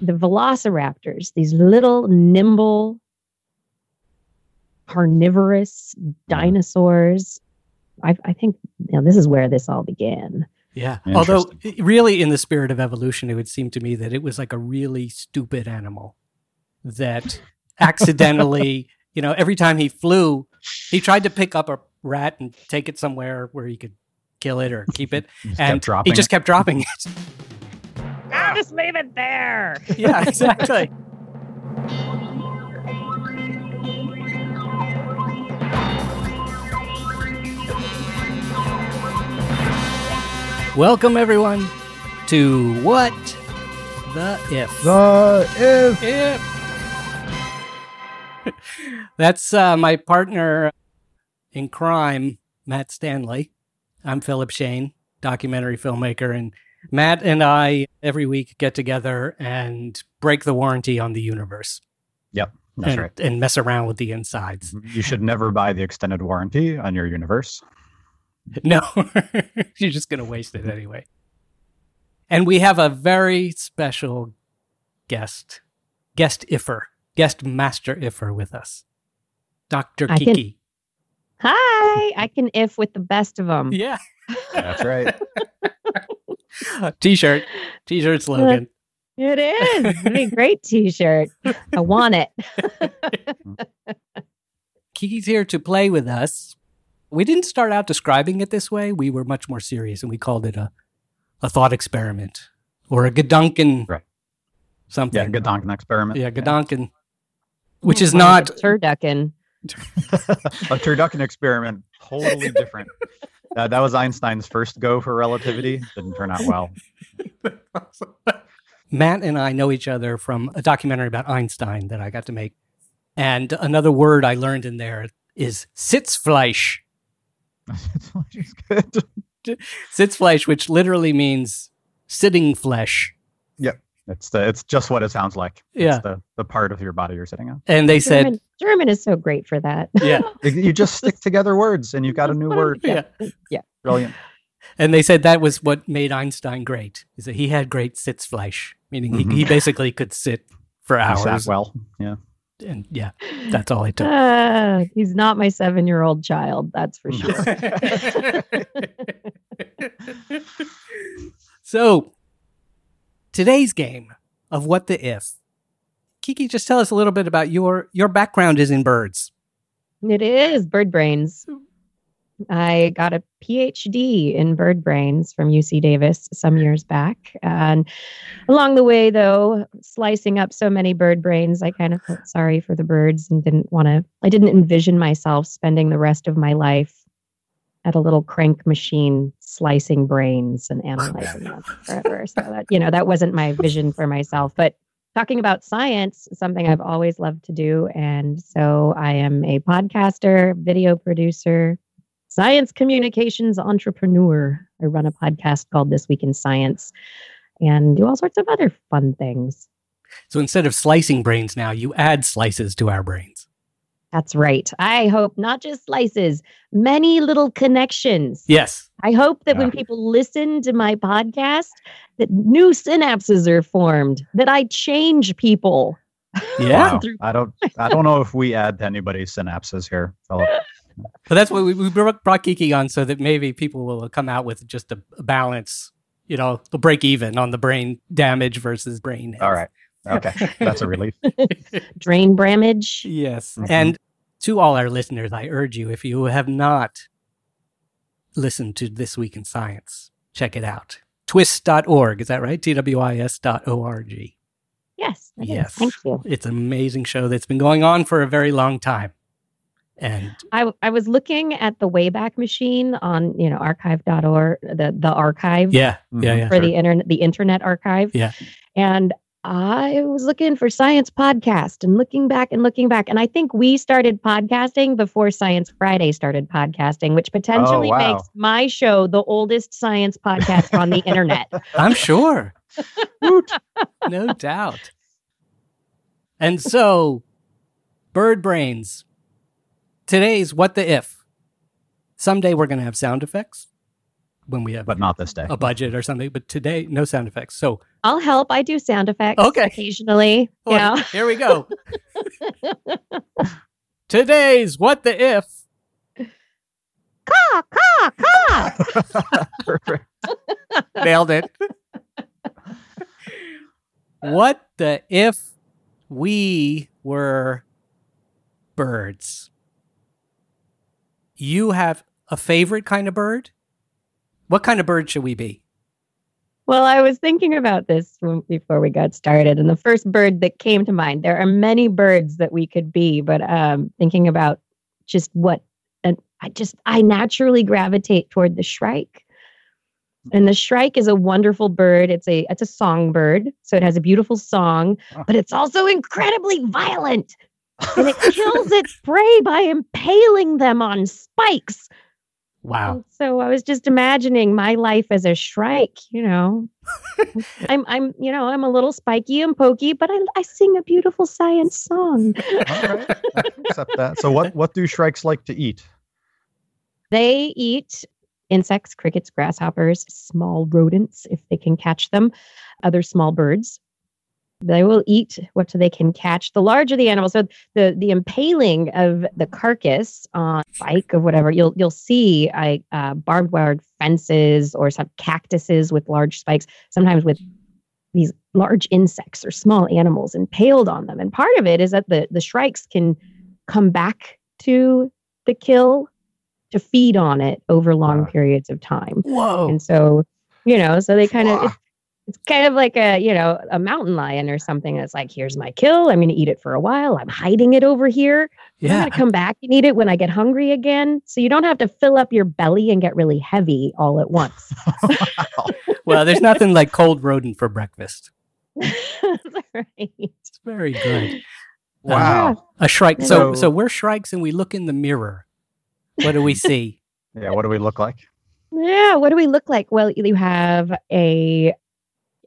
the velociraptors, these little nimble carnivorous dinosaurs. I, I think you know, this is where this all began. Yeah. Although, really, in the spirit of evolution, it would seem to me that it was like a really stupid animal that accidentally, you know, every time he flew, he tried to pick up a rat and take it somewhere where he could kill it or keep it. and he just it. kept dropping it. I'll just leave it there. yeah, exactly. Welcome, everyone, to What the If. The if. If. That's uh, my partner in crime, Matt Stanley. I'm Philip Shane, documentary filmmaker, and Matt and I every week get together and break the warranty on the universe. Yep, that's and, right. And mess around with the insides. Mm-hmm. You should never buy the extended warranty on your universe. No, you're just going to waste it anyway. And we have a very special guest, guest iffer, guest master iffer with us, Dr. I can- Kiki. Hi, I can if with the best of them. Yeah. That's right. T-shirt, T-shirt slogan. It is. It'd be a great t-shirt. I want it. Kiki's here to play with us. We didn't start out describing it this way. We were much more serious, and we called it a a thought experiment or a Gedanken Right. something. Yeah, Gedanken experiment. Yeah, Gedanken, hmm, which is not a turducken. a turducken experiment, totally different. Uh, that was Einstein's first go for relativity. Didn't turn out well. Matt and I know each other from a documentary about Einstein that I got to make. And another word I learned in there is Sitzfleisch. It's good. Sitzfleisch, which literally means sitting flesh. It's the, it's just what it sounds like. Yeah. It's the, the part of your body you're sitting on. And they said, German, German is so great for that. yeah, You- You just stick together words and you've got a new word. yeah. Yeah, brilliant. And they said that was what made Einstein great, is that he had great Sitzfleisch, meaning Mhm. he, he basically could sit for You hours. sat well. Yeah. And yeah, that's all it took. Uh, he's not my seven-year-old child, that's for sure. so, today's game of what the if. Kiki, just tell us a little bit about your your background is in birds. It is bird brains. I got a PhD in bird brains from UC Davis some years back. And along the way, though, slicing up so many bird brains, I kind of felt sorry for the birds and didn't want to, I didn't envision myself spending the rest of my life at a little crank machine slicing brains and oh, analyzing them forever. So that, you know, that wasn't my vision for myself. But talking about science is something I've always loved to do. And so I am a podcaster, video producer, science communications entrepreneur. I run a podcast called This Week in Science and do all sorts of other fun things. So instead of slicing brains now, you add slices to our brains. That's right. I hope not just slices, many little connections. Yes. I hope that when people listen to my podcast, that new synapses are formed, that I change people. Yeah. Wow. I don't I don't know if we add to anybody's synapses here, Philip. But that's what we, we brought brought Kiki on so that maybe people will come out with just a, a balance, you know, they'll break even on the brain damage versus brain. health. All right. Okay. That's a relief. Drain bramage. Yes. Mhm. And to all our listeners, I urge you, if you have not listened to This Week in Science, check it out. twis.org. Is that right? T-W-I-S dot O-R-G. Yes. it is. Yes. Thank you. It's an amazing show that's been going on for a very long time. And I, I was looking at the Wayback Machine on you know archive.org the the archive yeah, yeah, yeah. for the internet the internet archive Yeah. and I was looking for science podcast and looking back and looking back and I think we started podcasting before Science Friday started podcasting which potentially Oh, wow. makes my show the oldest science podcast on the internet I'm sure. no doubt. And so, bird brains. Today's what the if. Someday we're going to have sound effects. When we have but not this day. a budget or something. But today, no sound effects. So I'll help. I do sound effects. Okay. Occasionally. oh, Yeah. here we go. Today's what the if. Caw, caw, caw. Perfect. Nailed it. what the if we were birds? You have a favorite kind of bird? What kind of bird should we be? Well, I was thinking about this before we got started, and the first bird that came to mind. There are many birds that we could be, but um, thinking about just what, and I just I naturally gravitate toward the shrike. And the shrike is a wonderful bird. It's a it's a songbird, so it has a beautiful song, Oh. but it's also incredibly violent. And it kills its prey by impaling them on spikes. Wow. And so I was just imagining my life as a shrike, you know. I'm I'm you know, I'm a little spiky and pokey, but I I sing a beautiful science song. All right. Accept that. So what what do shrikes like to eat? They eat insects, crickets, grasshoppers, small rodents if they can catch them, other small birds. They will eat what they can catch. The larger the animal, so the the impaling of the carcass on spike of whatever you'll you'll see I uh, barbed wire fences or some cactuses with large spikes, sometimes with these large insects or small animals impaled on them. And part of it is that the the shrikes can come back to the kill to feed on it over long Wow. periods of time. Whoa. And so, you know, so they kind of. It's, it's kind of like a, you know, a mountain lion or something that's like, here's my kill. I'm going to eat it for a while. I'm hiding it over here. yeah. I'm going to come back and eat it when I get hungry again. So you don't have to fill up your belly and get really heavy all at once. Well, there's nothing like cold rodent for breakfast. Right. It's very good. Um, wow. A shrike. So, So- so we're shrikes and we look in the mirror. What do we see? Yeah. What do we look like? Yeah. What do we look like? Well, you have a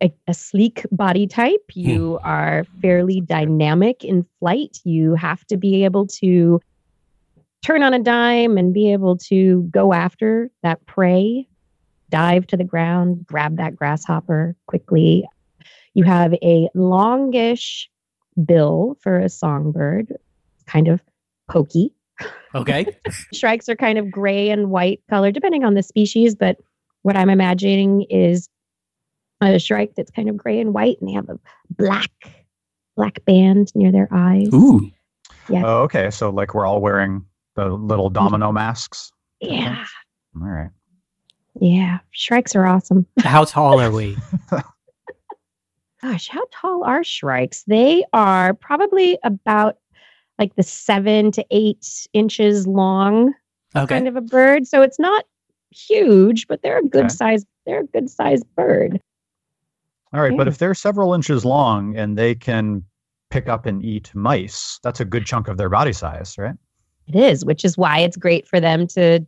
a, a sleek body type. Hmm. You are fairly dynamic in flight. You have to be able to turn on a dime and be able to go after that prey, dive to the ground, grab that grasshopper quickly. You have a longish bill for a songbird, kind of pokey. Okay. Shrikes are kind of gray and white color, depending on the species. But what I'm imagining is a shrike that's kind of gray and white, and they have a black, black band near their eyes. Ooh. Yeah. Oh, okay. So like we're all wearing the little domino masks. Yeah, All right. yeah. Shrikes are awesome. How tall are we? Gosh, how tall are shrikes? They are probably about like the seven to eight inches long Okay. kind of a bird. So it's not huge, but they're a good Okay. size. They're a good sized bird. All right. But if they're several inches long and they can pick up and eat mice, that's a good chunk of their body size, right? It is, which is why it's great for them to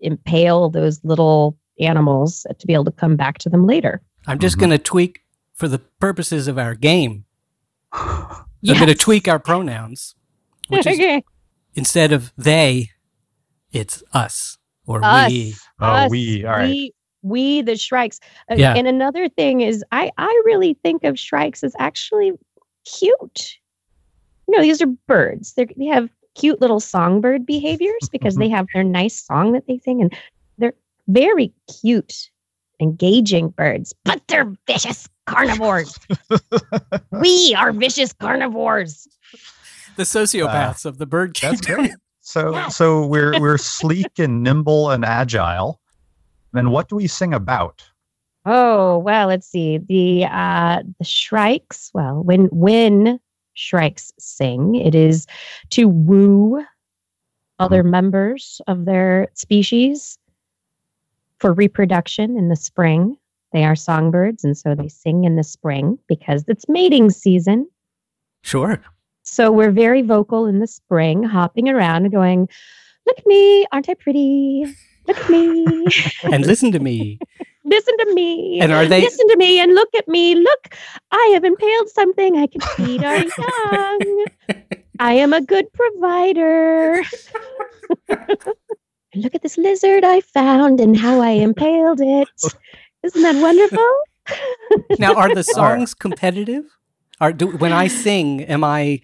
impale those little animals to be able to come back to them later. I'm just Mhm. going to tweak for the purposes of our game. I'm going to tweak our pronouns, which is instead of they, it's us or Us. we. Oh, Us, we. All right. we, we, the shrikes. Uh, Yeah. And another thing is, I, I really think of shrikes as actually cute. You know, these are birds. They're, they have cute little songbird behaviors because they have their nice song that they sing, and they're very cute, engaging birds. But they're vicious carnivores. we are vicious carnivores. The sociopaths of the bird That's kingdom. great. So Yes. so we're we're sleek and nimble and agile. Then what do we sing about? Oh well, let's see the uh, the shrikes. Well, when when shrikes sing, it is to woo other members of their species for reproduction in the spring. They are songbirds, and so they sing in the spring because it's mating season. Sure. So we're very vocal in the spring, hopping around and going, "Look at me, aren't I pretty? Look at me." And listen to me. listen to me. And are they- Listen to me and look at me. Look, I have impaled something. I can feed our young. I am a good provider. look at this lizard I found and how I impaled it. Isn't that wonderful? Now, are the songs competitive? Are do, when I sing, am I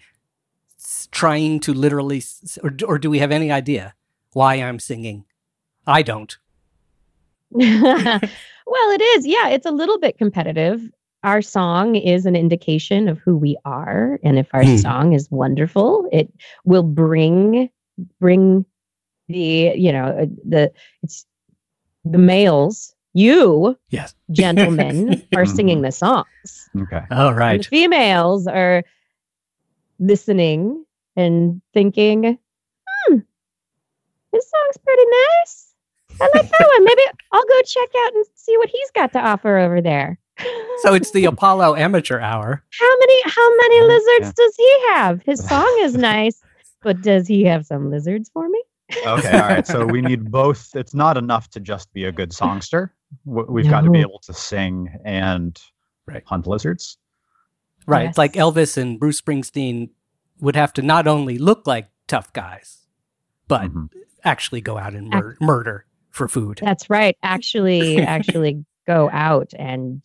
trying to literally, or, or do we have any idea why I'm singing? I don't. well, it is. Yeah, it's a little bit competitive. Our song is an indication of who we are, and if our Hmm. song is wonderful, it will bring bring the you know uh, the it's the males. You Yes. gentlemen are singing the songs. Okay. all right And the females are listening and thinking, hmm, this song's pretty nice. I like that one. Maybe I'll go check out and see what he's got to offer over there. So it's the Apollo Amateur Hour. how many how many Yeah. lizards does he have? His song is nice, but does he have some lizards for me? Okay. All right. So we need both. It's not enough to just be a good songster. We've got to be able to sing and Right. hunt lizards. Right. Yes. It's like Elvis and Bruce Springsteen would have to not only look like tough guys, but Mhm. actually go out and mur- murder for food. That's right. Actually, actually go out and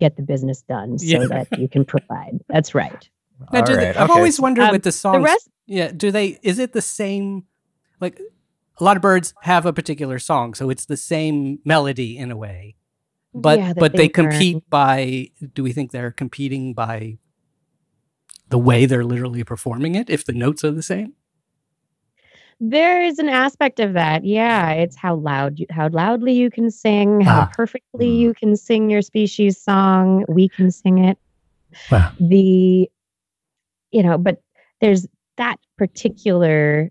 get the business done so Yeah. that you can provide. That's right. Now, All do they- I've okay. always wondered Um, with the songs. The rest yeah. Do they? Is it the same? Like a lot of birds have a particular song, so it's the same melody in a way. But Yeah, that but they they learn. compete by. Do we think they're competing by the way they're literally performing it? If the notes are the same. There is an aspect of that. Yeah, it's how loud you, how loudly you can sing, how Ah. perfectly Mm. you can sing your species song. We can sing it. Wow. The you know, but there's that particular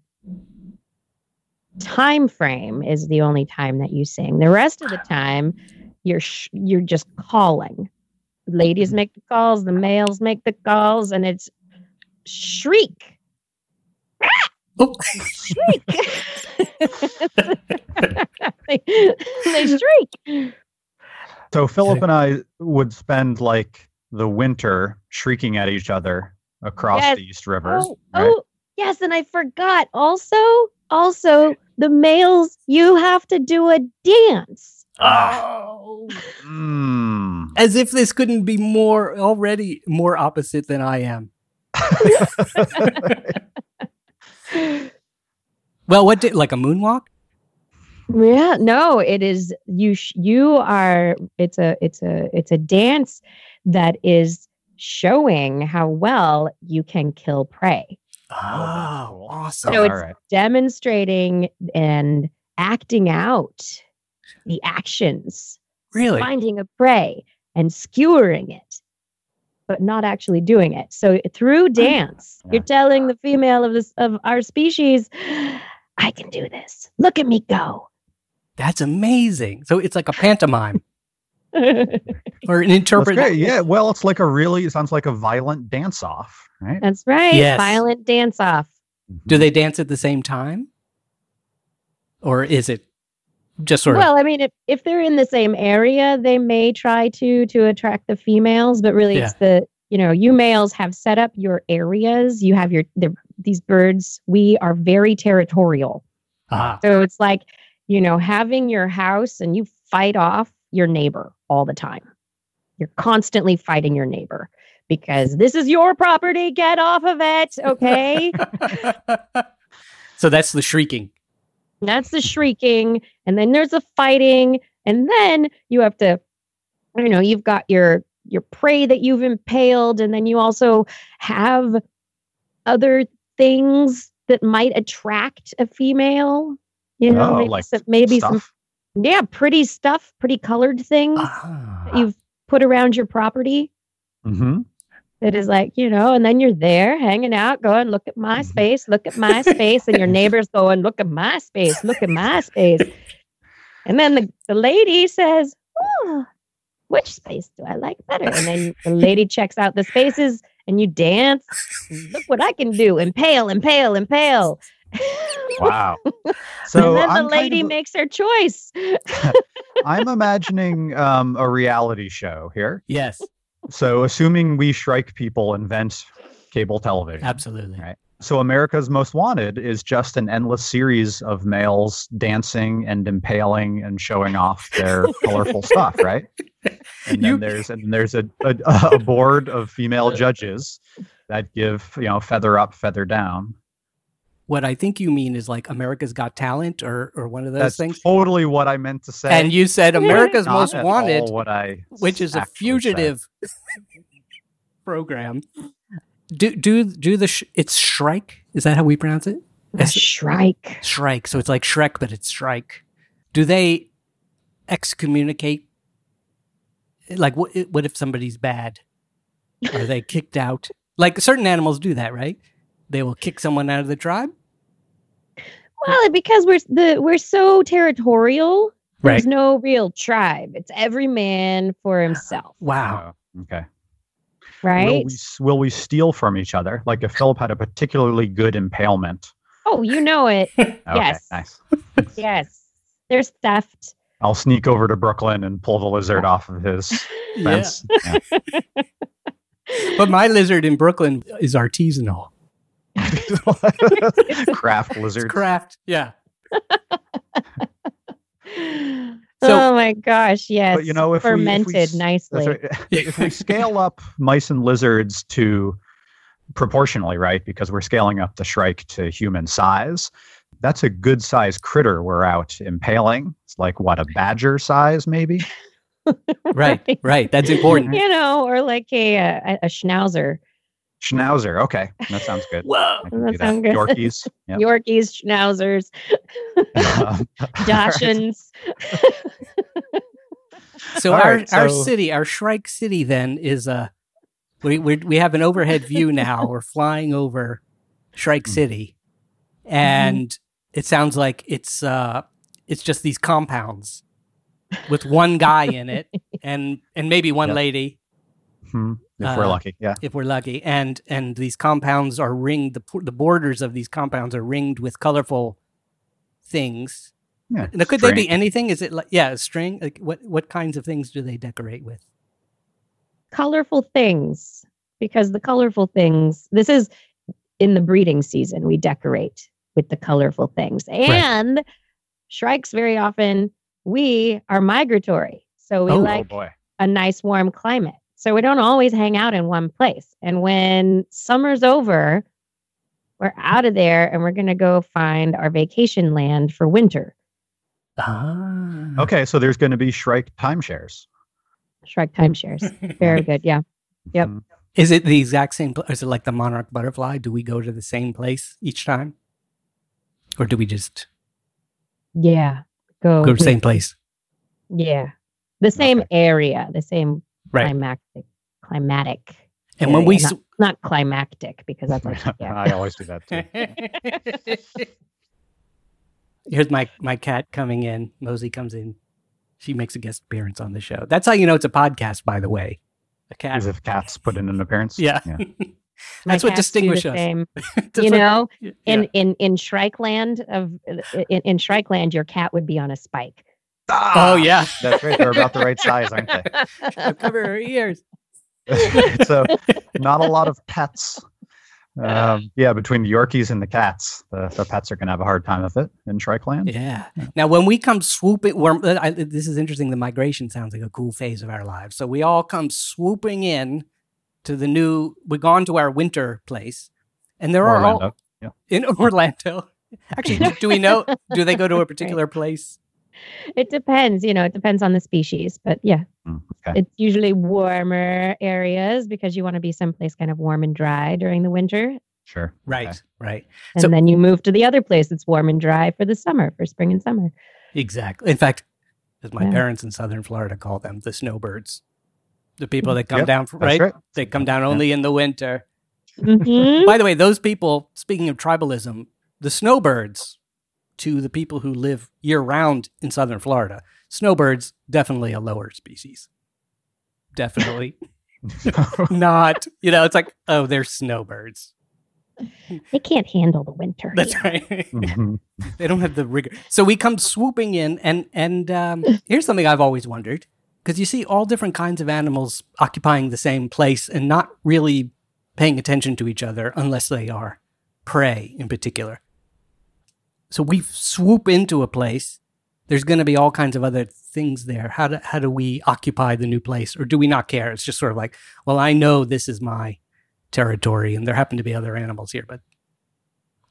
time frame is the only time that you sing. The rest of the time you're sh- you're just calling. Ladies make the calls, the males make the calls and it's shriek Oh. shriek. they, they shriek. So Philip and I would spend like the winter shrieking at each other across Yes. the East River. Oh, right? oh, yes, and I forgot. Also, also the males, you have to do a dance. Oh. Mm. As if this couldn't be more already more opposite than I am. Well, what did like a moonwalk? Yeah, no, it is you. Sh- you are. It's a. It's a. It's a dance that is showing how well you can kill prey. Oh, awesome. So All it's- right. Demonstrating and acting out the actions really? finding a prey and skewering it, but not actually doing it. So through dance, Yeah. you're telling the female of this of our species, I can do this. Look at me go. That's amazing. So it's like a pantomime or an That's interpret. great. Yeah. Well, it's like a really. It sounds like a violent dance off, right? That's right. Yes. Violent dance off. Do they dance at the same time? Or is it just sort of Well, I mean, if, if they're in the same area, they may try to to attract the females, but really it's the you know, you males have set up your areas. You have your the, these birds. We are very territorial. ah, So it's like, you know, having your house and you fight off your neighbor all the time. You're constantly fighting your neighbor because this is your property. Get off of it. Okay. so that's the shrieking. That's the shrieking. And then there's the fighting. And then you have to, you know, you've got your your prey that you've impaled. And then you also have other things that might attract a female. You know, Oh, maybe, like some, maybe some yeah, pretty stuff, pretty colored things Ah. that you've put around your property Mm-hmm. That is like, you know, and then you're there hanging out, going, look at my Mhm. space, look at my space, and your neighbor's going, look at my space, look at my space. And then the, the lady says, oh, which space do I like better? And then the lady checks out the spaces and you dance. Look what I can do. Impale, impale, impale. Wow. So and then the I'm kind lady of- makes her choice. I'm imagining um, a reality show here. Yes, So, assuming we Shrike people invent cable television, absolutely. Right. So America's Most Wanted is just an endless series of males dancing and impaling and showing off their colorful stuff, right? And then You- there's and there's a, a a board of female judges that give you know feather up, feather down. What I think you mean is like America's Got Talent or or one of those That's things. totally what I meant to say. And you said America's Not Most Wanted, what I which is a fugitive program. Do do do the sh- it's Shrike? Is that how we pronounce it? A shrike. Shrike. So it's like Shrek, but it's Shrike. Do they excommunicate? Like, what? What if somebody's bad? Are they kicked out? Like certain animals do that, right? They will kick someone out of the tribe. Well, because we're the we're so territorial. There's Right. no real tribe. It's every man for himself, Wow. Okay. right? Will we, will we steal from each other? Like if Philip had a particularly good impalement. Oh, you know it. Okay, Yes. nice. yes. There's theft. I'll sneak over to Brooklyn and pull the lizard off of his Yeah. fence. Yeah. But my lizard in Brooklyn is artisanal. Craft It's lizards. craft. Yeah. oh my gosh, yes. But, you know, if we- if we fermented nicely. Right. if we scale up mice and lizards to proportionally, right? Because we're scaling up the shrike to human size. That's a good size critter we're out impaling. It's like what a badger size, maybe. Right. Right. That's important. You know, or like a a, a schnauzer. Schnauzer. Okay, that sounds good. Whoa. I can That do that. sound good. Yorkies. Yep. Yorkies, schnauzers, Um, Dachshunds. So All our right, our city, our Shrike City, then is a we we we have an overhead view now. We're flying over Shrike Mm. City, and it sounds like it's uh it's just these compounds with one guy in it, and and maybe one Yep. lady hmm, if we're Uh, lucky, yeah. if we're lucky, and and these compounds are ringed. The the borders of these compounds are ringed with colorful things. yeah. Now, could they be anything? Is it like yeah, a string? Like what what kinds of things do they decorate with? colorful things because the colorful things this is in the breeding season we decorate with the colorful things and shrikes very often we are migratory so we Oh, oh Oh like boy. a nice warm climate so we don't always hang out in one place and when summer's over we're out of there and we're going to go find our vacation land for winter Ah. Okay, so there's going to be Shrike timeshares. shrike timeshares very good yeah Yep. Mhm. Is it the exact same? Pl- is it like the monarch butterfly? Do we go to the same place each time, or do we just yeah go, go to the same place? Yeah. The same Okay. area, the same Right. climactic climatic. And when we area, s- not, not climactic because that's like yeah. I always do that too. Here's my my cat coming in. Mosey comes in. She makes a guest appearance on the show. That's how you know it's a podcast, by the way. A cat. As if cats put in an appearance. Yeah. My That's what cats do the distinguishes us. same. Just You like- know, yeah. in in in Shrikeland of in, in Shrikeland, your cat would be on a spike. Oh yeah, That's right. They're about the right size, aren't they? cover her ears. so not a lot of pets. Um, yeah, between the Yorkies and the cats, the, the pets are going to have a hard time of it in Shrikeland. Yeah. Now, when we come swooping, we're, I, this is interesting. The migration sounds like a cool phase of our lives. So we all come swooping in to the new. We've gone to our winter place, and there are all Orlando. in Orlando. Actually, do, do we know? Do they go to a particular place? It depends, you know, it depends on the species, but yeah, Mm, okay. it's usually warmer areas because you want to be someplace kind of warm and dry during the winter, Sure. Right. Okay. Right. and So- then you move to the other place that's warm and dry for the summer, for spring and summer. Exactly. In fact, as my Yeah. parents in Southern Florida call them, the snowbirds, the people that come Yep, down, from, right? right. They come down only in the winter. Mhm. By the way, those people, speaking of tribalism, the snowbirds to the people who live year round in southern Florida, snowbirds definitely a lower species. Definitely not. You know, it's like, oh, they're snowbirds. They can't handle the winter. That's here. right. Mhm. they don't have the rigor. So we come swooping in, and and um, here's something I've always wondered because you see all different kinds of animals occupying the same place and not really paying attention to each other unless they are prey in particular. So we swoop into a place. There's going to be all kinds of other things there. How do, how do we occupy the new place? Or do we not care? It's just sort of like, well, I know this is my territory and there happen to be other animals here, but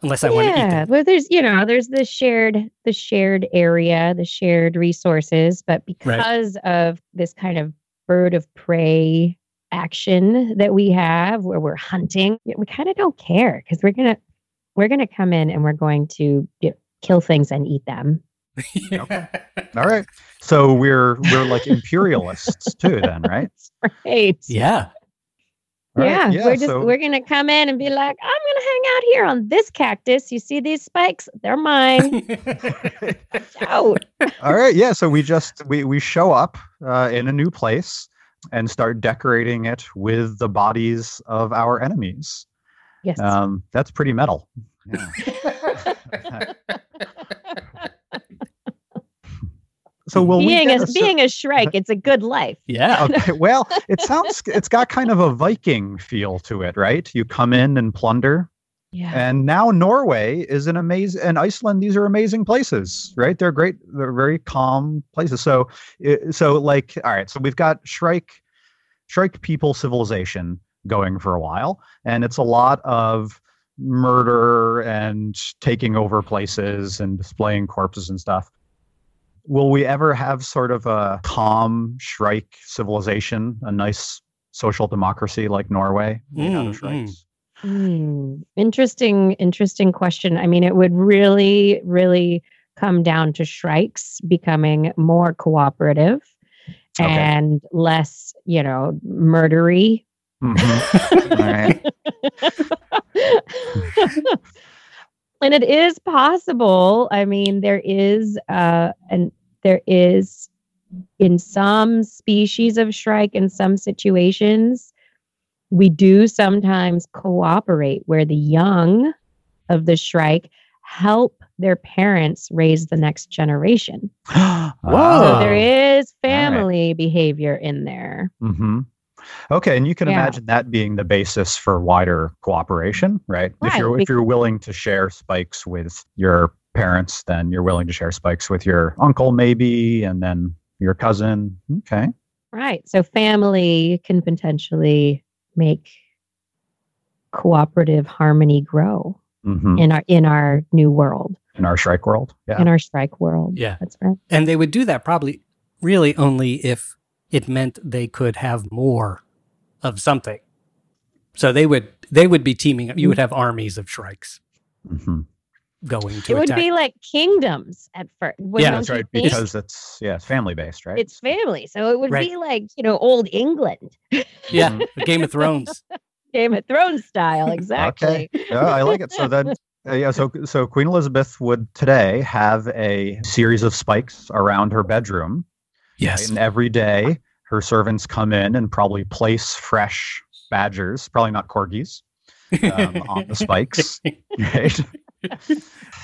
unless I want to eat yeah, them. well, there's you know, there's the shared the shared area, the shared resources, but because of this kind of bird of prey action that we have, where we're hunting, we kind of don't care because we're gonna we're gonna come in and we're going to you know, kill things and eat them. All right. So we're we're like imperialists too, then, right? Right. yeah. Right. Yeah, we're just so- we're gonna come in and be like, I'm gonna hang out here on this cactus. You see these spikes? They're mine. Out. All right, yeah. So we just we we show up uh, in a new place and start decorating it with the bodies of our enemies. Yes. Um, that's pretty metal. Yeah. so will being get a a being a Shrike, it's a good life. yeah. Okay, well, it sounds it's got kind of a Viking feel to it, right? You come in and plunder, Yeah. and now Norway is an amazing, and Iceland. These are amazing places, right? They're great. They're very calm places. So, so like, all right. So we've got Shrike, Shrike people civilization going for a while, and it's a lot of murder and taking over places and displaying corpses and stuff. Will we ever have sort of a calm Shrike civilization, a nice social democracy like Norway made out of Mm, Hmm. Interesting, interesting question. I mean, it would really, really come down to Shrikes becoming more cooperative Okay. and less, you know, murdery. Mhm. Right. and it is possible. I mean, there is uh and there is in some species of shrike in some situations we do sometimes cooperate where the young of the shrike help their parents raise the next generation. Whoa. So there is family behavior in there. hmm Okay, and you can Yeah. imagine that being the basis for wider cooperation, right? If you're bec- if you're willing to share spikes with your parents, then you're willing to share spikes with your uncle, maybe, and then your cousin. Okay. Right. So family can potentially make cooperative harmony grow hmm in our in our new world, In our Shrike world, yeah. in our Shrike world. Yeah. That's right. And they would do that probably really only if it meant they could have more of something. So they would they would be teaming up. You would have armies of shrikes hmm going to It would attack. be like kingdoms at first. Yeah, That's right, because it's yeah, it's family based, right? it's family. So it would Right. be like, you know, old England, yeah, Game of Thrones. Game of Thrones style. Exactly. okay. yeah, I like it. So then, uh, yeah, so so Queen Elizabeth would today have a series of spikes around her bedroom, Yes. and every day her servants come in and probably place fresh badgers, probably not corgis, um, on the spikes, right?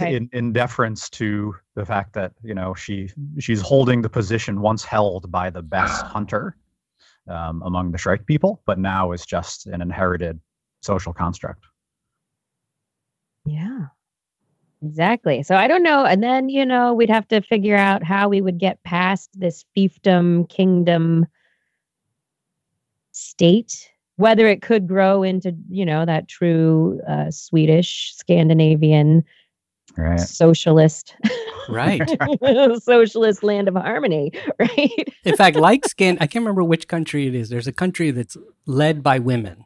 Right. In in deference to the fact that you know she she's holding the position once held by the best hunter um, among the Shrike people, but now is just an inherited social construct. Yeah. Exactly. So I don't know. And then, you know, we'd have to figure out how we would get past this fiefdom kingdom state, whether it could grow into, you know, that true uh, Swedish, Scandinavian, Right. socialist, right. socialist land of harmony, right? In fact, like Scan, I can't remember which country it is. There's a country that's led by women.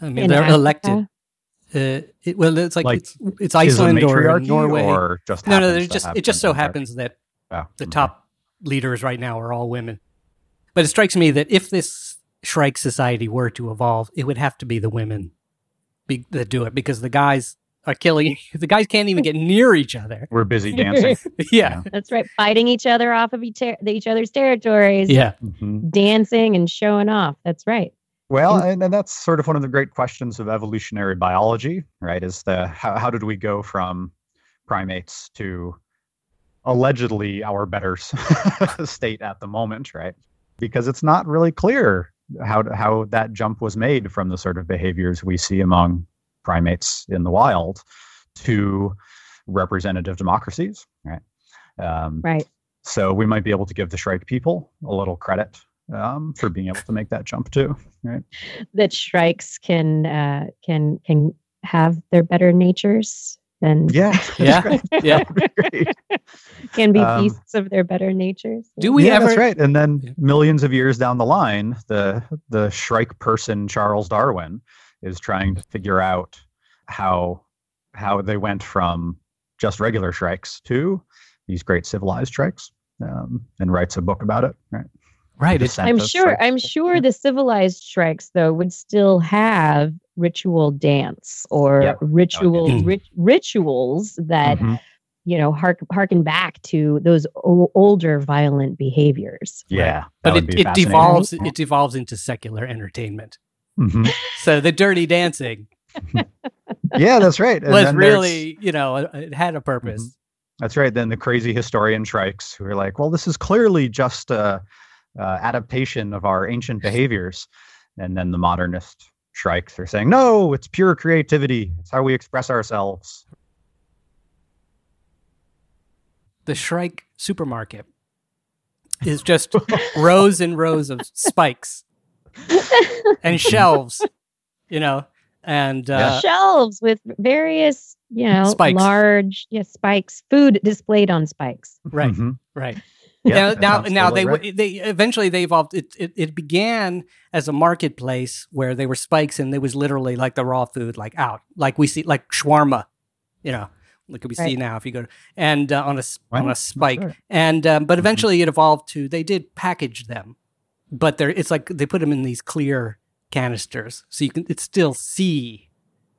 I mean, In they're Africa. elected. Uh, it, well, it's like, Like, it's, it's Is it Iceland or Norway. or just no, no, there's just have it just so happens that Oh, the okay. top leaders right now are all women. But it strikes me that if this Shrike society were to evolve, it would have to be the women be, that do it because the guys are killing. The guys can't even get near each other. We're busy dancing. yeah, That's right. Fighting each other off of each, each other's territories, yeah, Mhm. dancing and showing off. That's right. Well, and, and that's sort of one of the great questions of evolutionary biology, right? Is the how, how did we go from primates to allegedly our better state at the moment, right? Because it's not really clear how how that jump was made from the sort of behaviors we see among primates in the wild to representative democracies, right? Um, Right. So we might be able to give the Shrike people a little credit um, for being able to make that jump too, right? That shrikes can uh, can can have their better natures and Yeah, Yeah. Great. Yeah. That be great. can be Um, beasts of their better natures. Do we yeah, ever? that's right. And then Yeah. millions of years down the line, the the Shrike person Charles Darwin is trying to figure out how how they went from just regular shrikes to these great civilized shrikes, um, and writes a book about it. Right. Right. It's, descent I'm sure. shrikes. I'm sure the civilized shrikes though would still have ritual dance or Yep. ritual rit- rituals that Mhm. you know hark, harken back to those o- older violent behaviors. Yeah, that but it, it fascinating. devolves. It devolves into secular entertainment. Mhm. So the Dirty Dancing Yeah, that's right. And was really, you know, it- it had a purpose. That's right. Then the crazy historian shrikes who are like, well, this is clearly just a, uh adaptation of our ancient behaviors. And then the modernist shrikes are saying, no, it's pure creativity. It's how we express ourselves. The Shrike supermarket is just rows and rows of spikes and shelves, you know, and uh, Shelves with various, you know, Spikes. large yeah, spikes, food displayed on spikes. right, Mhm. right. Yeah, now, now, now they right. they eventually they evolved. It, it it began as a marketplace where they were spikes, and it was literally like the raw food, like out, like we see, like shawarma, you know, like we see Right. now if you go to, and uh, on a s- on a spike, right. and um, but Mhm. eventually it evolved to they did package them, but they're it's like they put them in these clear canisters, so you can it's still see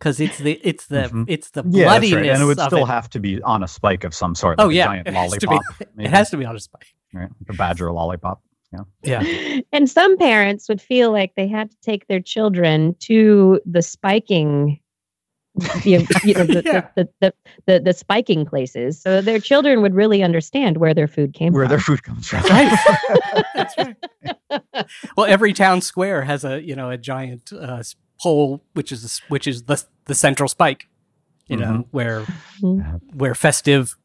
because it's the it's the Mhm. it's the Yeah, bloodiness right. And it would still it. have to be on a spike of some sort. Oh, like a yeah, giant it has be- lollipop. it has to be on a spike. right? Like a badger lollipop. Yeah. Yeah. And some parents would feel like they had to take their children to the spiking, you know, you know, the, Yeah. the, the, the, the spiking places, so their children would really understand where their food came Where from. Where their food comes from. Right. That's right. well, every town square has a you know a giant uh, s- pole, which is the which is the the central spike. You know where Mhm. where festive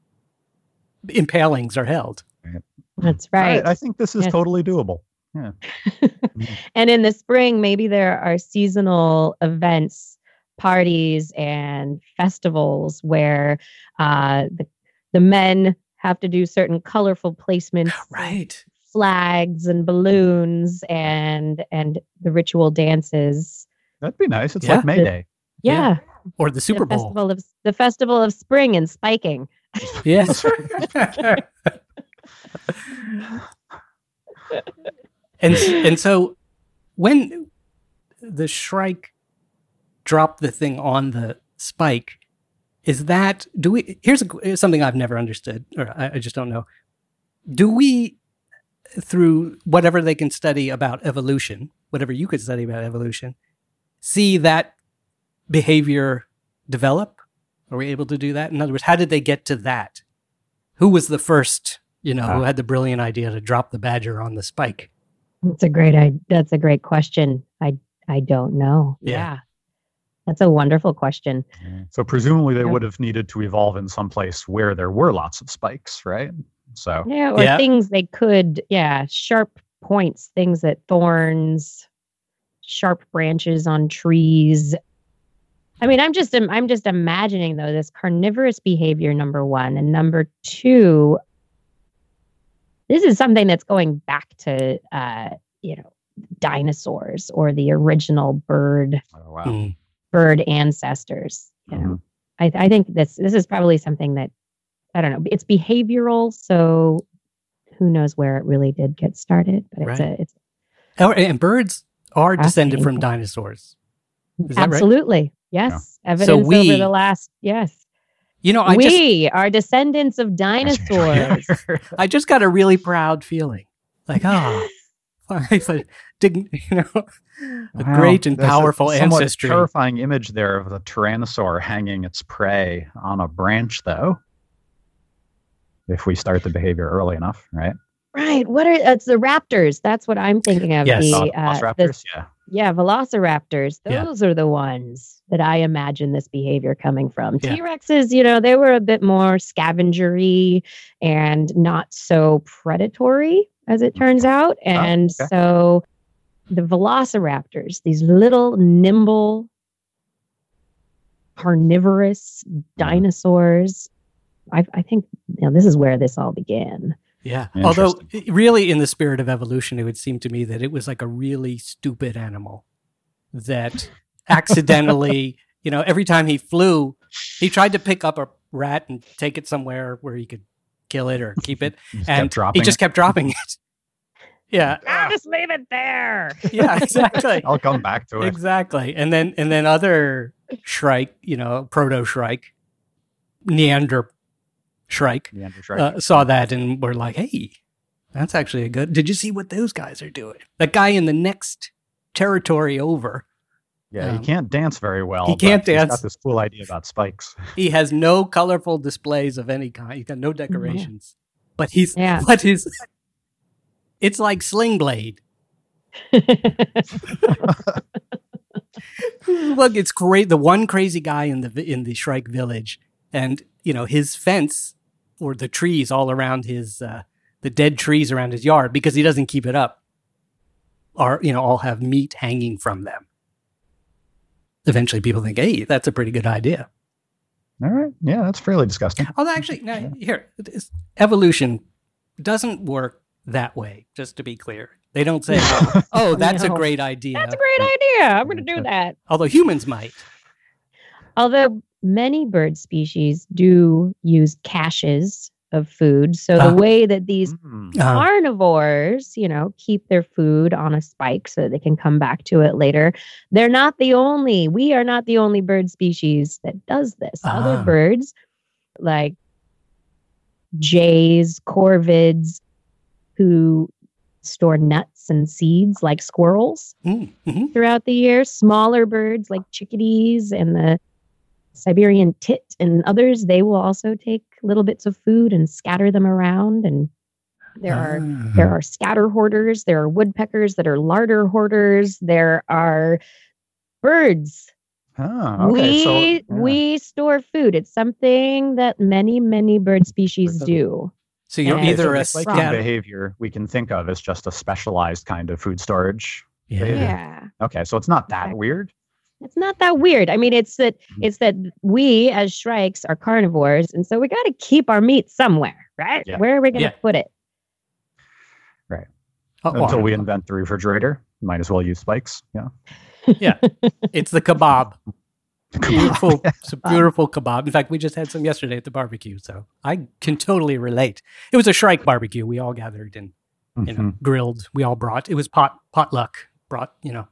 impalings are held. That's All right. I think this is Yes. totally doable. and in the spring, maybe there are seasonal events, parties, and festivals where uh, the the men have to do certain colorful placements, Right. flags and balloons, and and the ritual dances. That'd be nice. It's Yeah. like May Day. Yeah. Yeah, Or the Super the Bowl. festival of the festival of spring and spiking. Yes. and s- and so when the Shrike dropped the thing on the spike, is that do we? Here's, a, here's something I've never understood, or I, I just don't know. Do we, through whatever they can study about evolution, whatever you could study about evolution, see that behavior develop? Are we able to do that? In other words, how did they get to that? Who was the first, you know, who Ah. had the brilliant idea to drop the badger on the spike? That's a great. I. That's a great question. I. I don't know. Yeah. yeah. That's a wonderful question. So presumably they Yeah. would have needed to evolve in some place where there were lots of spikes, right? So Yeah, or Yeah. things they could, yeah, sharp points, things that thorns, sharp branches on trees. I mean, I'm just I'm just imagining though this carnivorous behavior number 1 and number 2 this is something that's going back to uh, you know, dinosaurs or the original bird oh, wow. Mm. bird ancestors, you know. Mhm. I, I think this this is probably something that I don't know. It's behavioral, so who knows where it really did get started? But it's Right. a it's and birds are descended from dinosaurs. Is that right? absolutely yes evidence over we- the last yes. You know, I we just are descendants of dinosaurs. I just got a really proud feeling. Like, ah, it's a dig- you know, a Wow. great and There's a powerful somewhat ancestry. Terrifying image there of the tyrannosaur hanging its prey on a branch, though. If we start the behavior early enough, right? Right. What are it's the raptors? That's what I'm thinking of. Yes. The, Uh, the- Velociraptors, yeah. yeah, velociraptors. Yeah. Those are the ones that I imagine this behavior coming from. Yeah. T Rexes, you know, they were a bit more scavengery and not so predatory, as it turns out. And okay. so the velociraptors, these little nimble carnivorous dinosaurs. I, I think you know, this is where this all began. Yeah. Although, really, in the spirit of evolution, it would seem to me that it was like a really stupid animal that accidentally, you know, every time he flew, he tried to pick up a rat and take it somewhere where he could kill it or keep it, Just and kept dropping he just it. kept dropping it. Yeah. I'll just leave it there. Yeah. Exactly. I'll come back to it. exactly. And then and then other Shrike, you know, proto Shrike, Neander Shrike, Shrike. uh, saw that and were like, "Hey, that's actually a good." Did you see what those guys are doing? That guy in the next territory over, yeah, um, he can't dance very well. he can't he's dance. got this cool idea about spikes. he has no colorful displays of any kind. He's got no decorations, but he's Yeah. but his. It's like Sling Blade. Look, it's great. The one crazy guy in the in the Shrike village, and you know his fence or the trees all around his uh, the dead trees around his yard because he doesn't keep it up. Are you know all have meat hanging from them. Eventually, people think, "Hey, that's a pretty good idea." All right. Yeah, that's fairly disgusting. Although, actually, no, here, this evolution doesn't work that way. Just to be clear, they don't say, "Oh, oh, that's a great idea." That's a great idea. I'm going to do that. Although humans might. Although many bird species do use caches of food. So the Ah. way that these Mm. Uh, carnivores, you know, keep their food on a spike so that they can come back to it later. They're not the only, we are not the only bird species that does this. Other Ah. birds like jays, corvids, who store nuts and seeds like squirrels mm, mhm. throughout the year, smaller birds like chickadees and the Siberian tit and others, they will also take little bits of food and scatter them around and there are Ah. there are scatter hoarders. There are woodpeckers that are larder hoarders. There are birds. Oh, okay. we so, yeah. we store food. It's something that many many bird species do. So you're Yeah, either a it's like behavior we can think of as just a specialized kind of food storage. Yeah. Yeah. Okay, so it's not that Exactly. weird. It's not that weird. I mean, it's that Mhm. it's that we as shrikes are carnivores, and so we got to keep our meat somewhere, right? Yeah. Where are we going to Yeah. put it? Oh, Until or- we invent the refrigerator, might as well use spikes. Yeah. Yeah. it's the kebab. Beautiful, it's a beautiful kebab. In fact, we just had some yesterday at the barbecue, so I can totally relate. It was a Shrike barbecue. We all gathered and you know Mhm. grilled. We all brought. It was pot potluck. Brought you know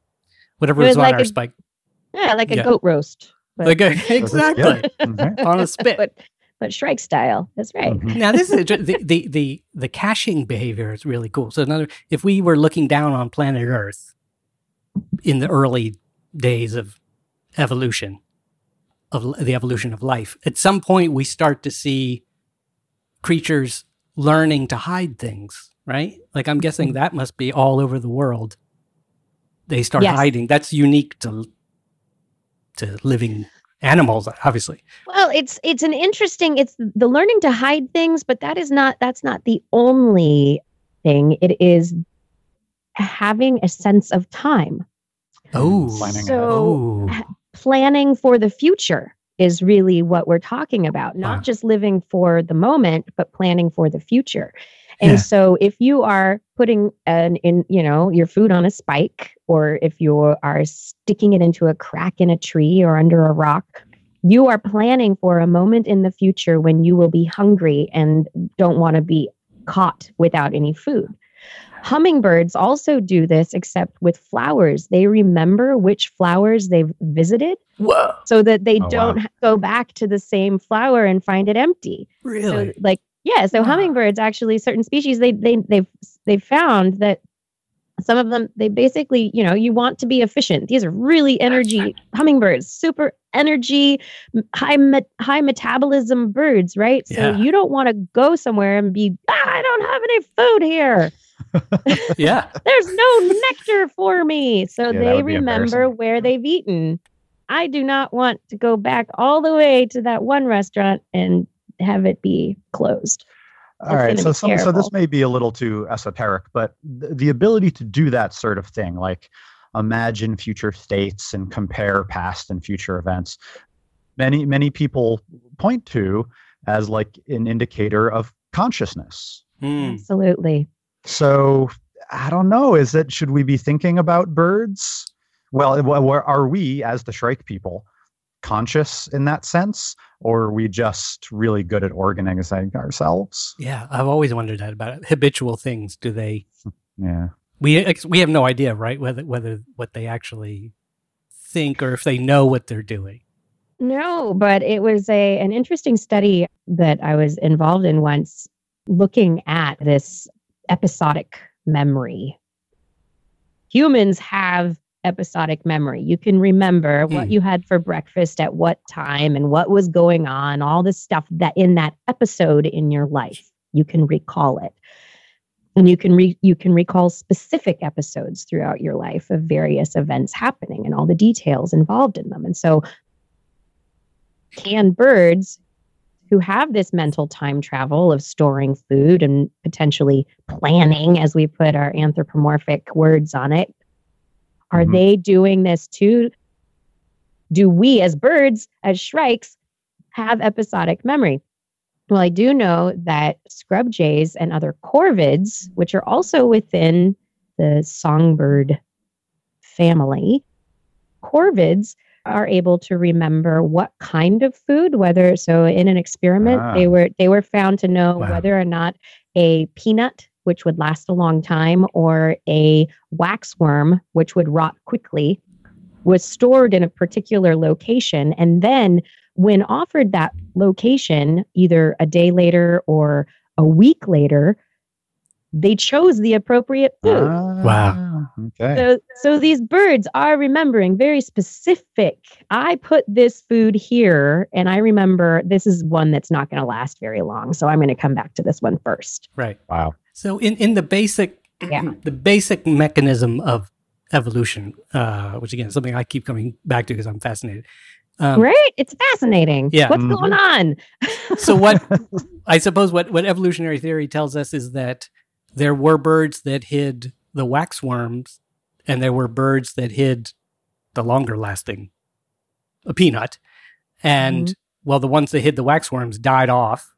whatever It was, was on like our a- spike. Yeah, like a Yeah. goat roast, but Like a, Yeah. exactly Mhm. on a spit. but but shrike style. That's right. Mhm. now this is the, the the the caching behavior is really cool. So another, if we were looking down on planet Earth in the early days of evolution, of the evolution of life, at some point we start to see creatures learning to hide things. Right? Like I'm guessing that must be all over the world. They start Yes. hiding. That's unique to to living animals, obviously. Well, it's it's an interesting. It's the learning to hide things, but that is not that's not the only thing. It is having a sense of time. Oh, Planning. So- oh. planning for the future is really what we're talking about not Wow. just living for the moment but planning for the future and Yeah. so if you are putting an in you know your food on a spike or if you are sticking it into a crack in a tree or under a rock you are planning for a moment in the future when you will be hungry and don't want to be caught without any food Hummingbirds also do this, except with flowers. They remember which flowers they've visited Whoa. so that they Oh, don't ha- go back to the same flower and find it empty. Really? So, like, yeah, so Wow. hummingbirds actually, certain species, they they they've they've found that some of them they basically, you know, you want to be efficient. These are really energy hummingbirds, super energy, high high metabolism birds, right? So Yeah. you don't want to go somewhere and be, ah, I don't have any food here. Yeah. There's no nectar for me. So Yeah, they remember where they've eaten. I do not want to go back all the way to that one restaurant and have it be closed. All It's right, gonna so some, so this may be a little too esoteric, but th- the ability to do that sort of thing, like imagine future states and compare past and future events, many many people point to as like an indicator of consciousness. Hmm. Absolutely. So I don't know. Is it should we be thinking about birds? Well, wh- wh- are we as the Shrike people conscious in that sense, or are we just really good at organizing ourselves? Yeah. I've always wondered that about it. habitual things. Do they? Hmm, yeah. We we have no idea, right? Whether whether what they actually think or if they know what they're doing. No, but it was a an interesting study that I was involved in once looking at this episodic memory. Humans have episodic memory. You can remember what Hmm. you had for breakfast at what time and what was going on, all the stuff that in that episode in your life. You can recall it. And you can re- you can recall specific episodes throughout your life of various events happening and all the details involved in them. And so can birds who have this mental time travel of storing food and potentially planning, as we put our anthropomorphic words on it, are Mhm. they doing this too? Do we, as birds, as shrikes, have episodic memory? Well, I do know that scrub jays and other corvids, which are also within the songbird family, corvids are able to remember what kind of food whether so in an experiment Ah. they were they were found to know Wow. whether or not a peanut which would last a long time or a waxworm which would rot quickly was stored in a particular location and then when offered that location either a day later or a week later they chose the appropriate food Ah, Okay. so, so these birds are remembering very specific. I put this food here, and I remember this is one that's not going to last very long. So I'm going to come back to this one first. Right. Wow. So in in the basic Yeah. the basic mechanism of evolution, uh, which again is something I keep coming back to because I'm fascinated. Um, right? It's fascinating. Yeah. What's Mhm. going on? so what I suppose what what evolutionary theory tells us is that there were birds that hid the waxworms, and there were birds that hid the longer lasting a peanut, and well, the ones that hid the waxworms died off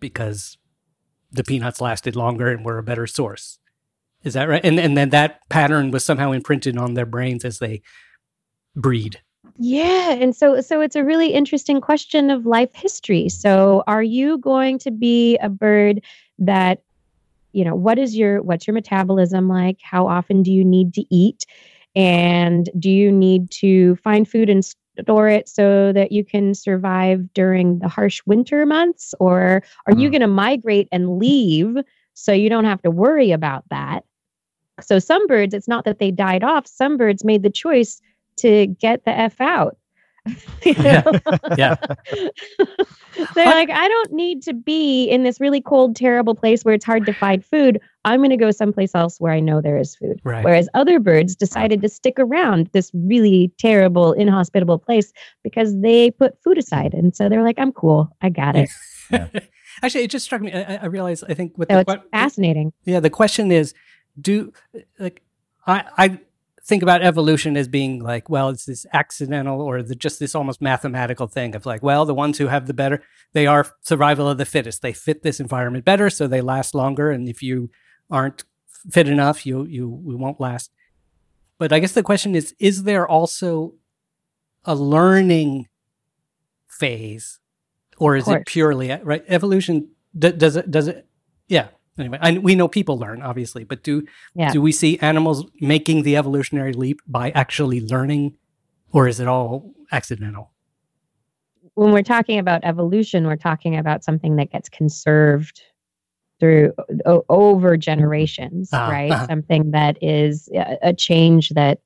because the peanuts lasted longer and were a better source. Is that right? And and then that pattern was somehow imprinted on their brains as they breed. Yeah, and so so it's a really interesting question of life history. So are you going to be a bird that you know, what is your what's your metabolism like? How often do you need to eat? And do you need to find food and store it so that you can survive during the harsh winter months or are you Mm. going to migrate and leave so you don't have to worry about that? So some birds it's not that they died off, some birds made the choice to get the F out. Yeah. Yeah. They're like, I don't need to be in this really cold, terrible place where it's hard to find food. I'm going to go someplace else where I know there is food. Right. Whereas other birds decided to stick around this really terrible, inhospitable place because they put food aside. And so they're like, I'm cool. I got it. Actually, it just struck me. I, I realized. I think with So the it's fascinating. Yeah, the question is, do like I I think about evolution as being like, well, it's this accidental or the, just this almost mathematical thing of like, well, the ones who have the better, they are survival of the fittest. They fit this environment better, so they last longer. And if you aren't fit enough, you you we won't last. But I guess the question is, is there also a learning phase, or is it purely right? Evolution does it does it? Yeah. Anyway, I, we know people learn, obviously, but do Yeah. do we see animals making the evolutionary leap by actually learning, or is it all accidental? When we're talking about evolution, we're talking about something that gets conserved through o- over generations, Uh-huh, right? uh-huh. Something that is a, a change that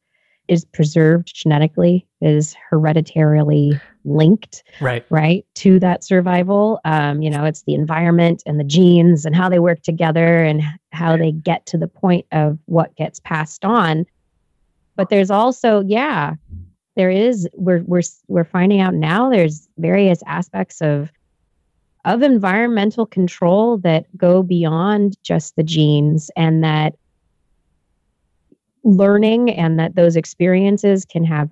is preserved genetically, is hereditarily linked, Right. right, to that survival. Um, you know, it's the environment and the genes and how they work together and how they get to the point of what gets passed on. But there's also, yeah, there is. We're we're we're finding out now. There's various aspects of of environmental control that go beyond just the genes and that learning and that those experiences can have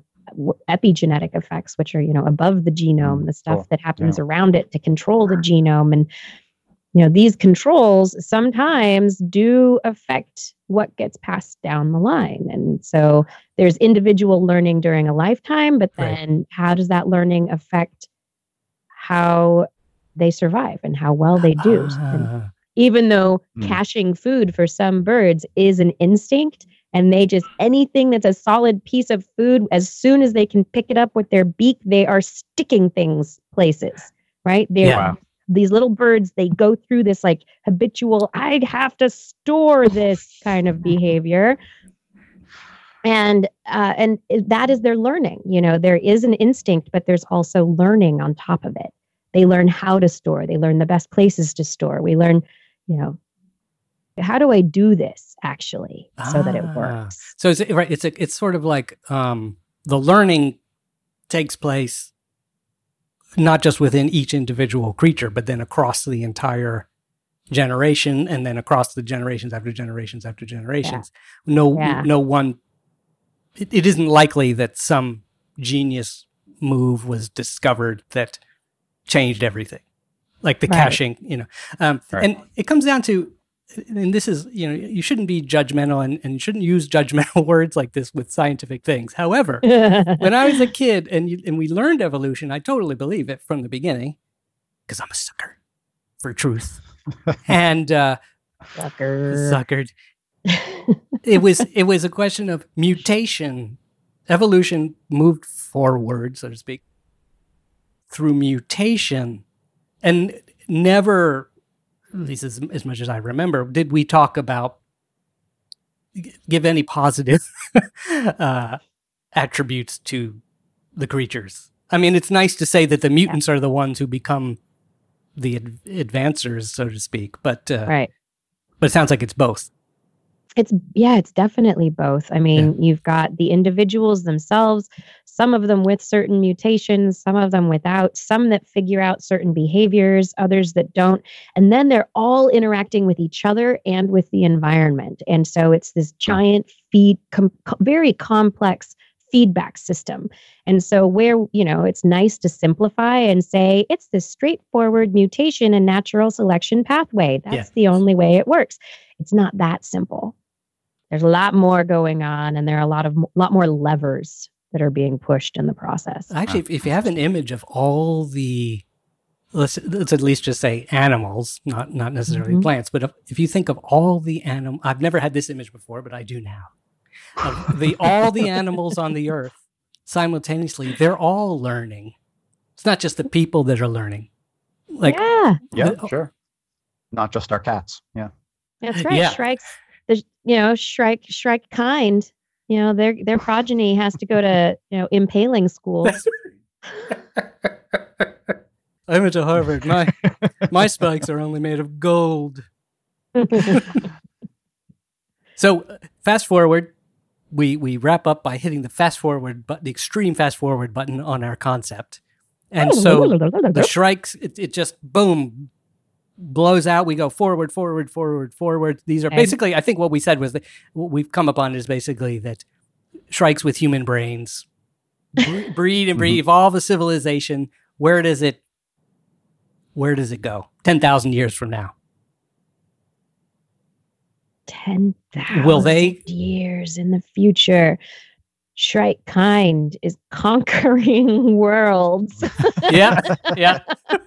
epigenetic effects which are you know above the genome the stuff that happens around it to control the genome. And you know these controls sometimes do affect what gets passed down the line. And so there's individual learning during a lifetime but Right. then how does that learning affect how they survive and how well they do? Ah, even though Hmm. caching food for some birds is an instinct and they just anything that's a solid piece of food as soon as they can pick it up with their beak they are sticking things places right? They're Yeah. These little birds they go through this like habitual i have to store this kind of behavior. And uh, and that is their learning you know? There is an instinct but there's also learning on top of it. They learn how to store. They learn the best places to store. We learn you know how do i do this actually so that it Ah. works So it's right. It's a, it's sort of like um, the learning takes place not just within each individual creature, but then across the entire generation, and then across the generations after generations after generations. No, Yeah. no one. It, it isn't likely that some genius move was discovered that changed everything, like the Right. caching. You know, um, Right. and it comes down to and this is you know you shouldn't be judgmental and, and you shouldn't use judgmental words like this with scientific things. However when i was a kid and you, and we learned evolution i totally believe it from the beginning because i'm a sucker for truth. And uh Sucker. suckered it was it was a question of mutation. Evolution moved forward so to speak through mutation and never at least as, as much as i remember did we talk about give any positive uh, attributes to the creatures? I mean it's nice to say that the mutants are the ones who become the ad- advancers so to speak but uh, right. but it sounds like it's both It's yeah, it's definitely both. I mean, you've got the individuals themselves, some of them with certain mutations, some of them without, some that figure out certain behaviors, others that don't. And then they're all interacting with each other and with the environment. And so it's this giant feed com- very complex feedback system. And so where, you know, it's nice to simplify and say it's this straightforward mutation and natural selection pathway. That's Yeah. the only way it works. It's not that simple there's a lot more going on and there are a lot of lot more levers that are being pushed in the process Actually, if, if you have an image of all the let's let's at least just say animals, not not necessarily Mhm. plants, but if, if you think of all the animal, I've never had this image before, but I do now. Of the all the animals on the earth simultaneously, they're all learning. It's not just the people that are learning. Like yeah Yeah, sure. Not just our cats. Yeah. that's right Yeah. shrike's the you know shrike shrike kind you know their their progeny has to go to you know impaling school I went to Harvard. My my spikes are only made of gold. So fast forward, we we wrap up by hitting the fast forward but the extreme fast forward button on our concept, and so the shrikes it, it just boom blows out. We go forward, forward, forward, forward. These are Okay. basically, I think, what we said was that what we've come upon is basically that shrikes with human brains breed and mm-hmm. breed, evolve a civilization. Where does it? Where does it go? Ten thousand years from now. 10,000 Will they- years in the future shrike kind is conquering worlds Yeah, yeah.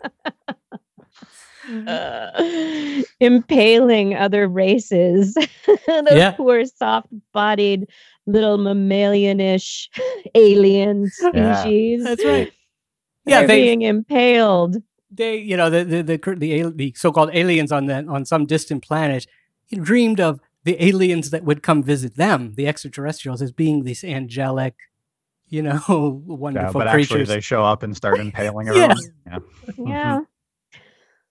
uh, impaling other races. Those Yeah. poor soft-bodied little mammalian-ish alien Yeah. species. That's right. Yeah, they being impaled. they you know the the the the, the, so-called aliens on the, on some distant planet dreamed of the aliens that would come visit them, the extraterrestrials, as being these angelic, you know, Yeah, wonderful but actually, creatures. they show up and start impaling Yeah. everyone. Yeah. Yeah.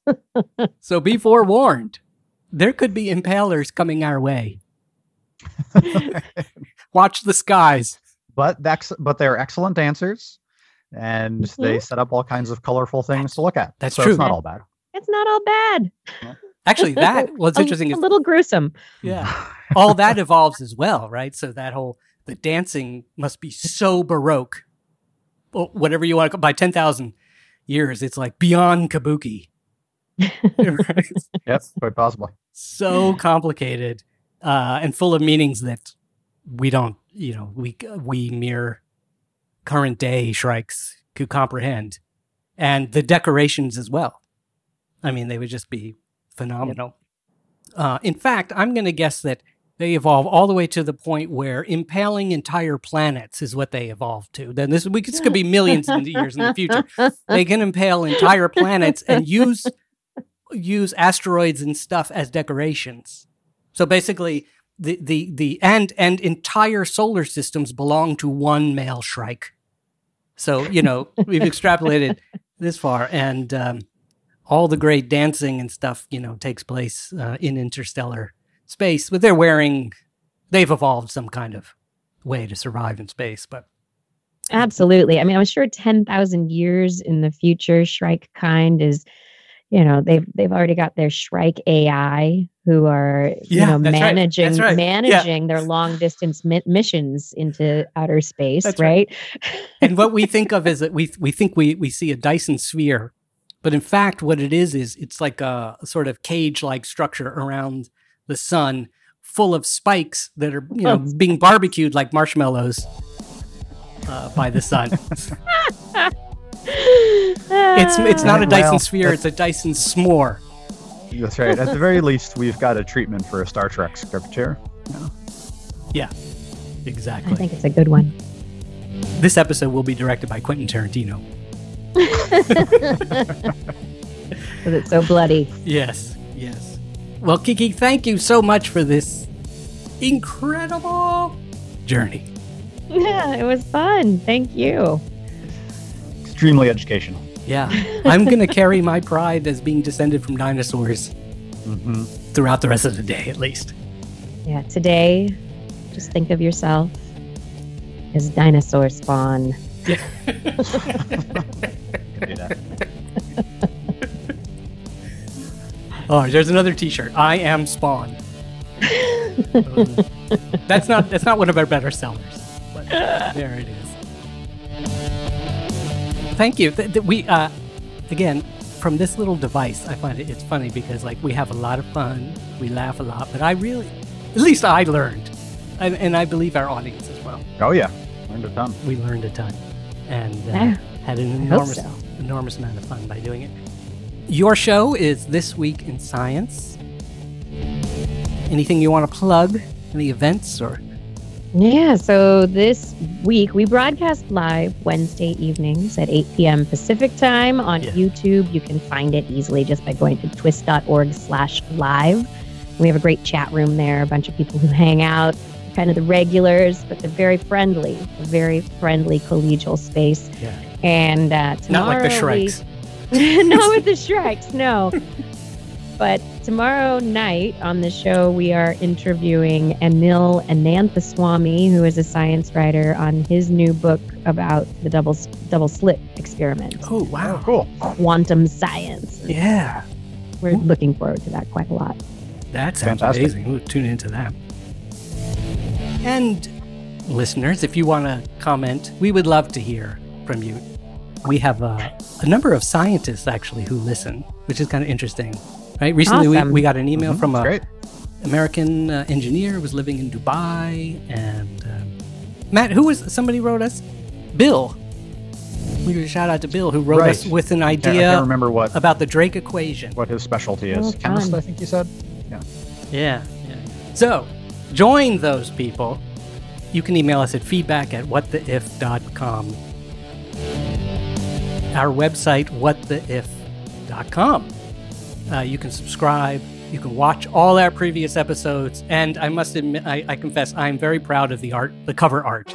Mm-hmm. So be forewarned. There could be impalers coming our way. Watch the skies. But that's but they're excellent dancers, and they mm-hmm. set up all kinds of colorful things to look at. That's so true. It's not all bad. It's not all bad. Actually, that what's A- interesting a is a little gruesome. yeah, all that evolves as well, right? So that whole the dancing must be so baroque, or whatever you want to. Call by ten thousand years, it's like beyond kabuki. Right? Yep, quite possibly. so complicated uh, and full of meanings that we don't, you know, we we mere current day shrikes could comprehend, and the decorations as well. I mean, they would just be phenomenal. Uh, in fact, I'm going to guess that they evolve all the way to the point where impaling entire planets is what they evolve to. Then this we could, this could be millions of years in the future. They can impale entire planets and use use asteroids and stuff as decorations. So basically, the the the and and entire solar systems belong to one male Shrike. So you know we've extrapolated this far, and um, all the great dancing and stuff you know takes place uh, in interstellar space. But they're wearing, they've evolved some kind of way to survive in space. But Absolutely. I mean, I'm sure 10,000 years in the future, Shrike kind is, you know, they've they've already got their Shrike AI who are, Yeah, you know, that's right. managing Yeah. managing their long distance mi- missions into outer space, That's right. right? and what we think of is that we we think we we see a Dyson sphere, but in fact, what it is is it's like a, sort of cage-like structure around the sun, full of spikes that are you know being barbecued like marshmallows uh, by the sun. it's it's not a Dyson Well, sphere; it's a Dyson s'more. That's right. At the very least, we've got a treatment for a Star Trek script here. Yeah, exactly. I think it's a good one. This episode will be directed by Quentin Tarantino. Because it's so bloody. Yes, yes. Well, Kiki, thank you so much for this incredible journey. Yeah, it was fun. Thank you. Extremely educational. Yeah, I'm going to carry my pride as being descended from dinosaurs hmm throughout the rest of the day, at least. Yeah, today, just think of yourself as dinosaur spawn. That. Oh, there's another T-shirt. I am Spawn. that's not that's not one of our better sellers, but there it is. Thank you. Th- th- we uh, again from this little device, I find it it's funny because like we have a lot of fun, we laugh a lot, but I really, at least I learned, and, and I believe our audience as well. Oh yeah, learned a ton. We learned a ton, and uh, had an enormous so. enormous amount of fun by doing it. Your show is This Week in Science. Anything you want to plug? Any events or? Yeah, so this week we broadcast live Wednesday evenings at 8 p.m. Pacific time on Yeah. YouTube. You can find it easily just by going to twis.org slash live. We have a great chat room there, a bunch of people who hang out, kind of the regulars, but they're very friendly, very friendly collegial space. Yeah. And uh, Not like the tomorrow we- not with the Shreks, no. but tomorrow night on the show, we are interviewing Anil Ananthaswamy, who is a science writer, on his new book about the double double slit experiment, Oh Oh, wow! cool. quantum science. Yeah, We're looking forward to that quite a lot. that sounds Fantastic. amazing. We'll tune into that. And listeners, if you want to comment, we would love to hear from you. We have a, a number of scientists actually who listen, which is kind of interesting. Right? Recently, Awesome. we, we got an email Mhm, from a Great. American uh, engineer who was living in Dubai, and um, Matt, who was somebody wrote us, Bill. We give a shout out to Bill who wrote us with an I can't, I idea can't remember what about the Drake equation. what his specialty is. Oh, Chemist. I think you said. Yeah, yeah. So, join those people. You can email us at feedback at whattheif.com. Our website, whattheif.com. Uh, you can subscribe You can watch all our previous episodes, and I must admit, I, I confess, I'm very proud of the art, the cover art.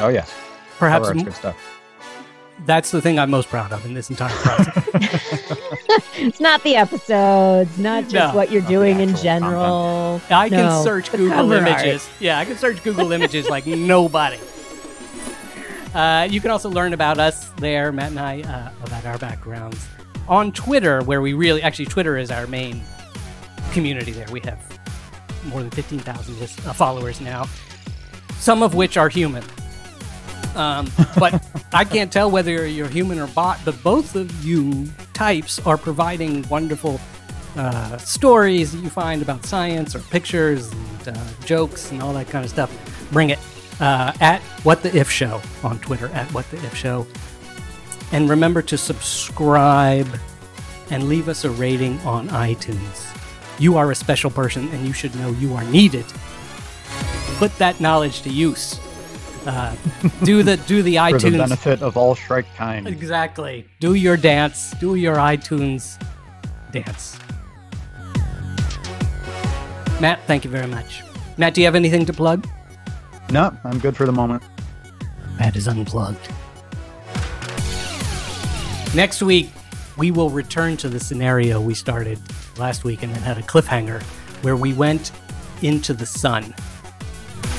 Oh yes, Perhaps Cover art's good stuff. that's the thing I'm most proud of in this entire process. It's not the episodes, not just No. what you're doing in general. I can No, search Google cover art. images. Yeah, I can search Google images like nobody. Uh, you can also learn about us there, Matt and I, uh, about our backgrounds on Twitter, where we really actually Twitter is our main community. There, we have more than fifteen thousand uh, followers now, some of which are human. Um, but I can't tell whether you're human or bot. But both of you types are providing wonderful uh, stories that you find about science or pictures and uh, jokes and all that kind of stuff. Bring it uh, at What the If Show on Twitter at What the If Show, and remember to subscribe and leave us a rating on iTunes. You are a special person, and you should know you are needed. Put that knowledge to use. Uh, do the do the iTunes For the benefit of all Shrike kind. Exactly. Do your dance. Do your iTunes dance. Matt, thank you very much. Matt, do you have anything to plug? No, I'm good for the moment. Matt is unplugged. Next week, we will return to the scenario we started last week and then had a cliffhanger where we went into the sun.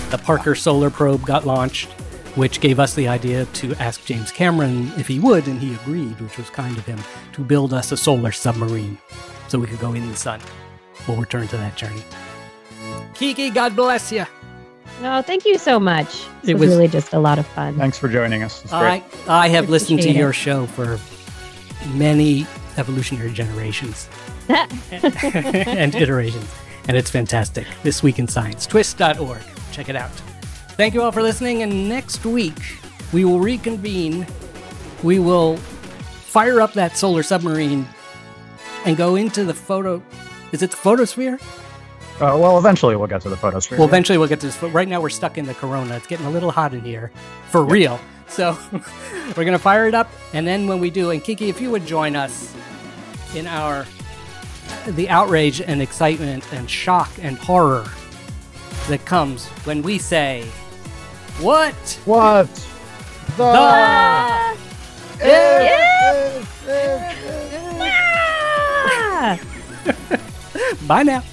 The Parker Solar Probe got launched, which gave us the idea to ask James Cameron if he would, and he agreed, which was kind of him, to build us a solar submarine so we could go in the sun. We'll return to that journey. Kiki, God bless you. No, thank you so much. It It was was- really just a lot of fun. Thanks for joining us. It's great. I, I have listened to Appreciate it. your show for many evolutionary generations and iterations, and it's fantastic. This Week in Science, twis.org. Check it out. Thank you all for listening, and next week we will reconvene. We will fire up that solar submarine and go into the photo. Is it the photosphere? Uh, well, eventually we'll get to the photosphere. Well, eventually we'll get to this. But right now we're stuck in the corona. It's getting a little hot in here for real. So we're going to fire it up. And then when we do, and Kiki, if you would join us in our, the outrage and excitement and shock and horror that comes when we say, What? What? The. Ah! If- if- if- if- Ah! Bye now.